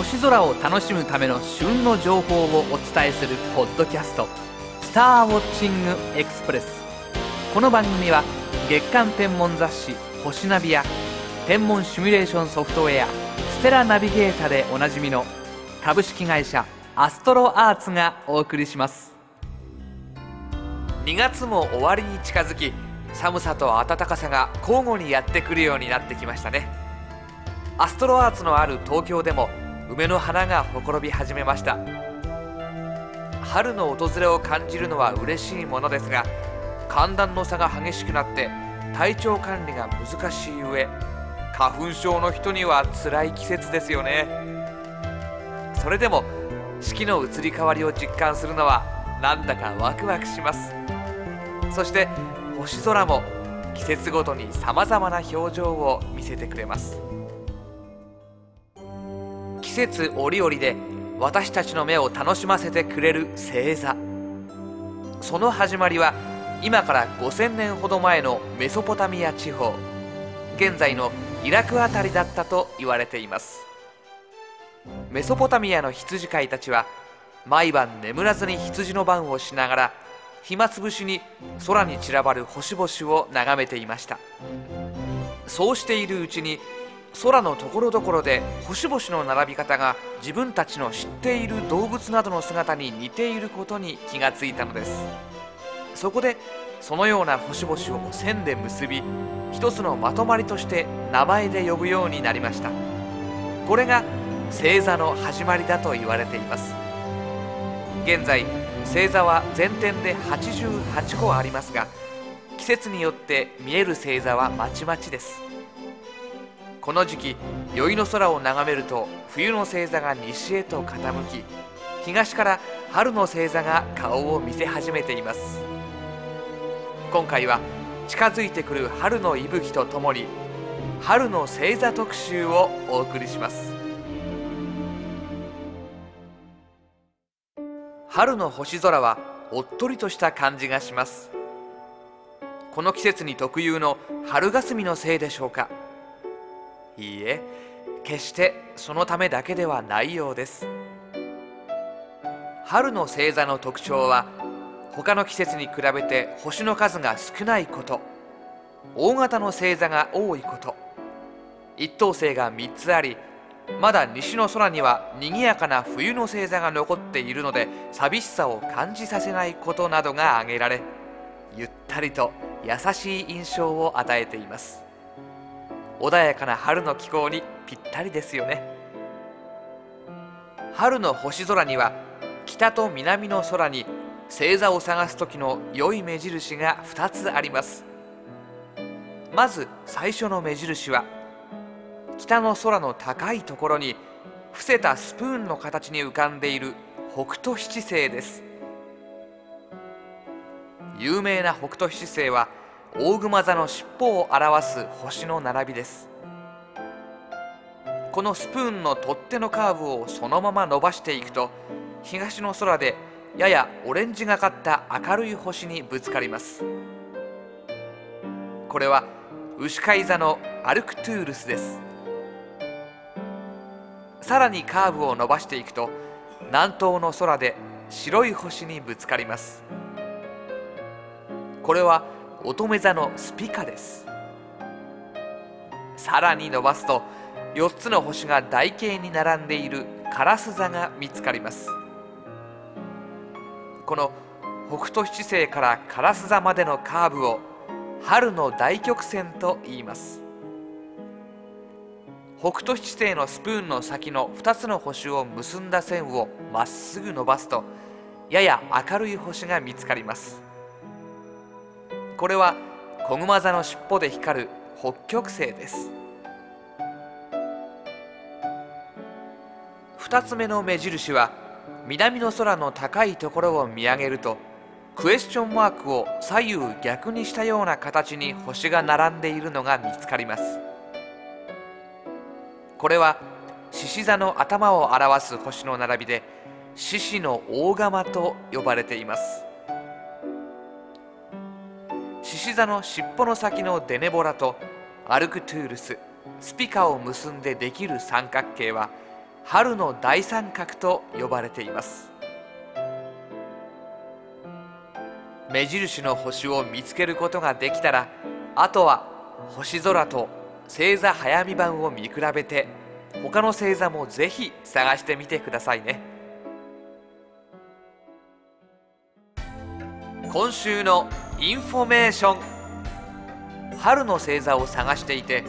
星空を楽しむための旬の情報をお伝えするポッドキャスト「スターウォッチングエクスプレス」この番組は月間天文雑誌「星ナビ」や天文シミュレーションソフトウェア「ステラナビゲータ」でおなじみの株式会社アストロアーツがお送りします。2月も終わりに近づき寒さと暖かさが交互にやってくるようになってきましたね。アストロアーツのある東京でも梅の花がほころび始めました。春の訪れを感じるのは嬉しいものですが寒暖の差が激しくなって体調管理が難しい上花粉症の人には辛い季節ですよね。それでも四季の移り変わりを実感するのはなんだかワクワクします。そして星空も季節ごとにさまざまな表情を見せてくれます。季節折々で私たちの目を楽しませてくれる星座。その始まりは今から5000年ほど前のメソポタミア地方現在のイラクあたりだったと言われています。メソポタミアの羊飼いたちは毎晩眠らずに羊の番をしながら暇つぶしに空に散らばる星々を眺めていました。そうしているうちに空のところどころで星々の並び方が自分たちの知っている動物などの姿に似ていることに気がついたのです。そこでそのような星々を線で結び一つのまとまりとして名前で呼ぶようになりました。これが星座の始まりだと言われています。現在星座は全点で88個ありますが季節によって見える星座はまちまちです。この時期宵の空を眺めると冬の星座が西へと傾き東から春の星座が顔を見せ始めています。今回は近づいてくる春の息吹とともに春の星座特集をお送りします。春の星空はおっとりとした感じがします。この季節に特有の春霞のせいでしょうか。いいえ決してそのためだけではないようです。春の星座の特徴は他の季節に比べて星の数が少ないこと。大型の星座が多いこと。一等星が3つありまだ西の空には賑やかな冬の星座が残っているので寂しさを感じさせないことなどが挙げられゆったりと優しい印象を与えています。穏やかな春の気候にぴったりですよね。春の星空には北と南の空に星座を探す時の良い目印が2つあります。まず最初の目印は北の空の高いところに伏せたスプーンの形に浮かんでいる北斗七星です。有名な北斗七星は大熊座の尻尾を表す星の並びです。このスプーンの取っ手のカーブをそのまま伸ばしていくと東の空でややオレンジがかった明るい星にぶつかります。これは牛飼い座のアルクトゥールスです。さらにカーブを伸ばしていくと南東の空で白い星にぶつかります。これは乙女座のスピカです。さらに伸ばすと4つの星が台形に並んでいるカラス座が見つかります。この北斗七星からカラス座までのカーブを春の大曲線と言います。北斗七星のスプーンの先の2つの星を結んだ線をまっすぐ伸ばすとやや明るい星が見つかります。これは子熊座の尻尾で光る北極星です。2つ目の目印は南の空の高いところを見上げるとクエスチョンマークを左右逆にしたような形に星が並んでいるのが見つかります。これは獅子座の頭を表す星の並びで獅子の大釜と呼ばれています。獅子座の尻尾の先のデネボラとアルクトゥールススピカを結んでできる三角形は春の大三角と呼ばれています。目印の星を見つけることができたらあとは星空と星座早見版を見比べて他の星座もぜひ探してみてくださいね。今週のインフォメーション。春の星座を探していて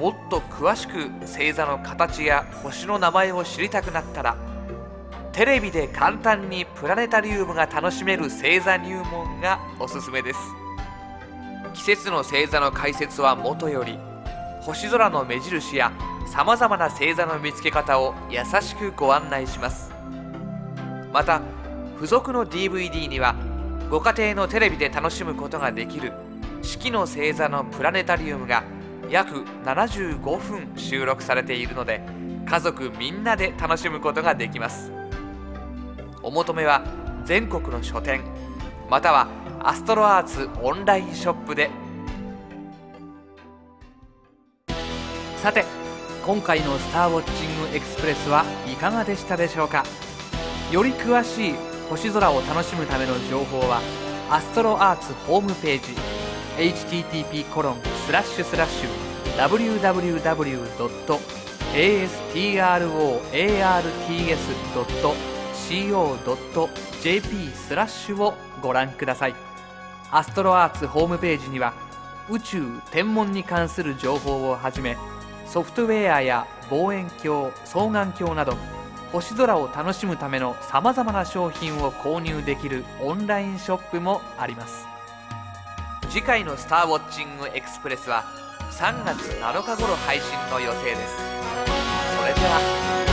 もっと詳しく星座の形や星の名前を知りたくなったらテレビで簡単にプラネタリウムが楽しめる星座入門がおすすめです。季節の星座の解説はもとより星空の目印やさまざまな星座の見つけ方を優しくご案内します。また付属の DVD にはご家庭のテレビで楽しむことができる四季の星座のプラネタリウムが約75分収録されているので家族みんなで楽しむことができます。お求めは全国の書店またはアストロアーツオンラインショップで。さて今回の「スターウォッチングエクスプレス」はいかがでしたでしょうか？より詳しい星空を楽しむための情報はアストロアーツホームページ http コロンスラッシュスラッシュ www.astroarts.co.jp スラッシュをご覧ください。アストロアーツホームページには宇宙天文に関する情報をはじめソフトウェアや望遠鏡双眼鏡など星空を楽しむためのさまざまな商品を購入できるオンラインショップもあります。次回の「スターウォッチングエクスプレス」は3月7日頃配信の予定です。それでは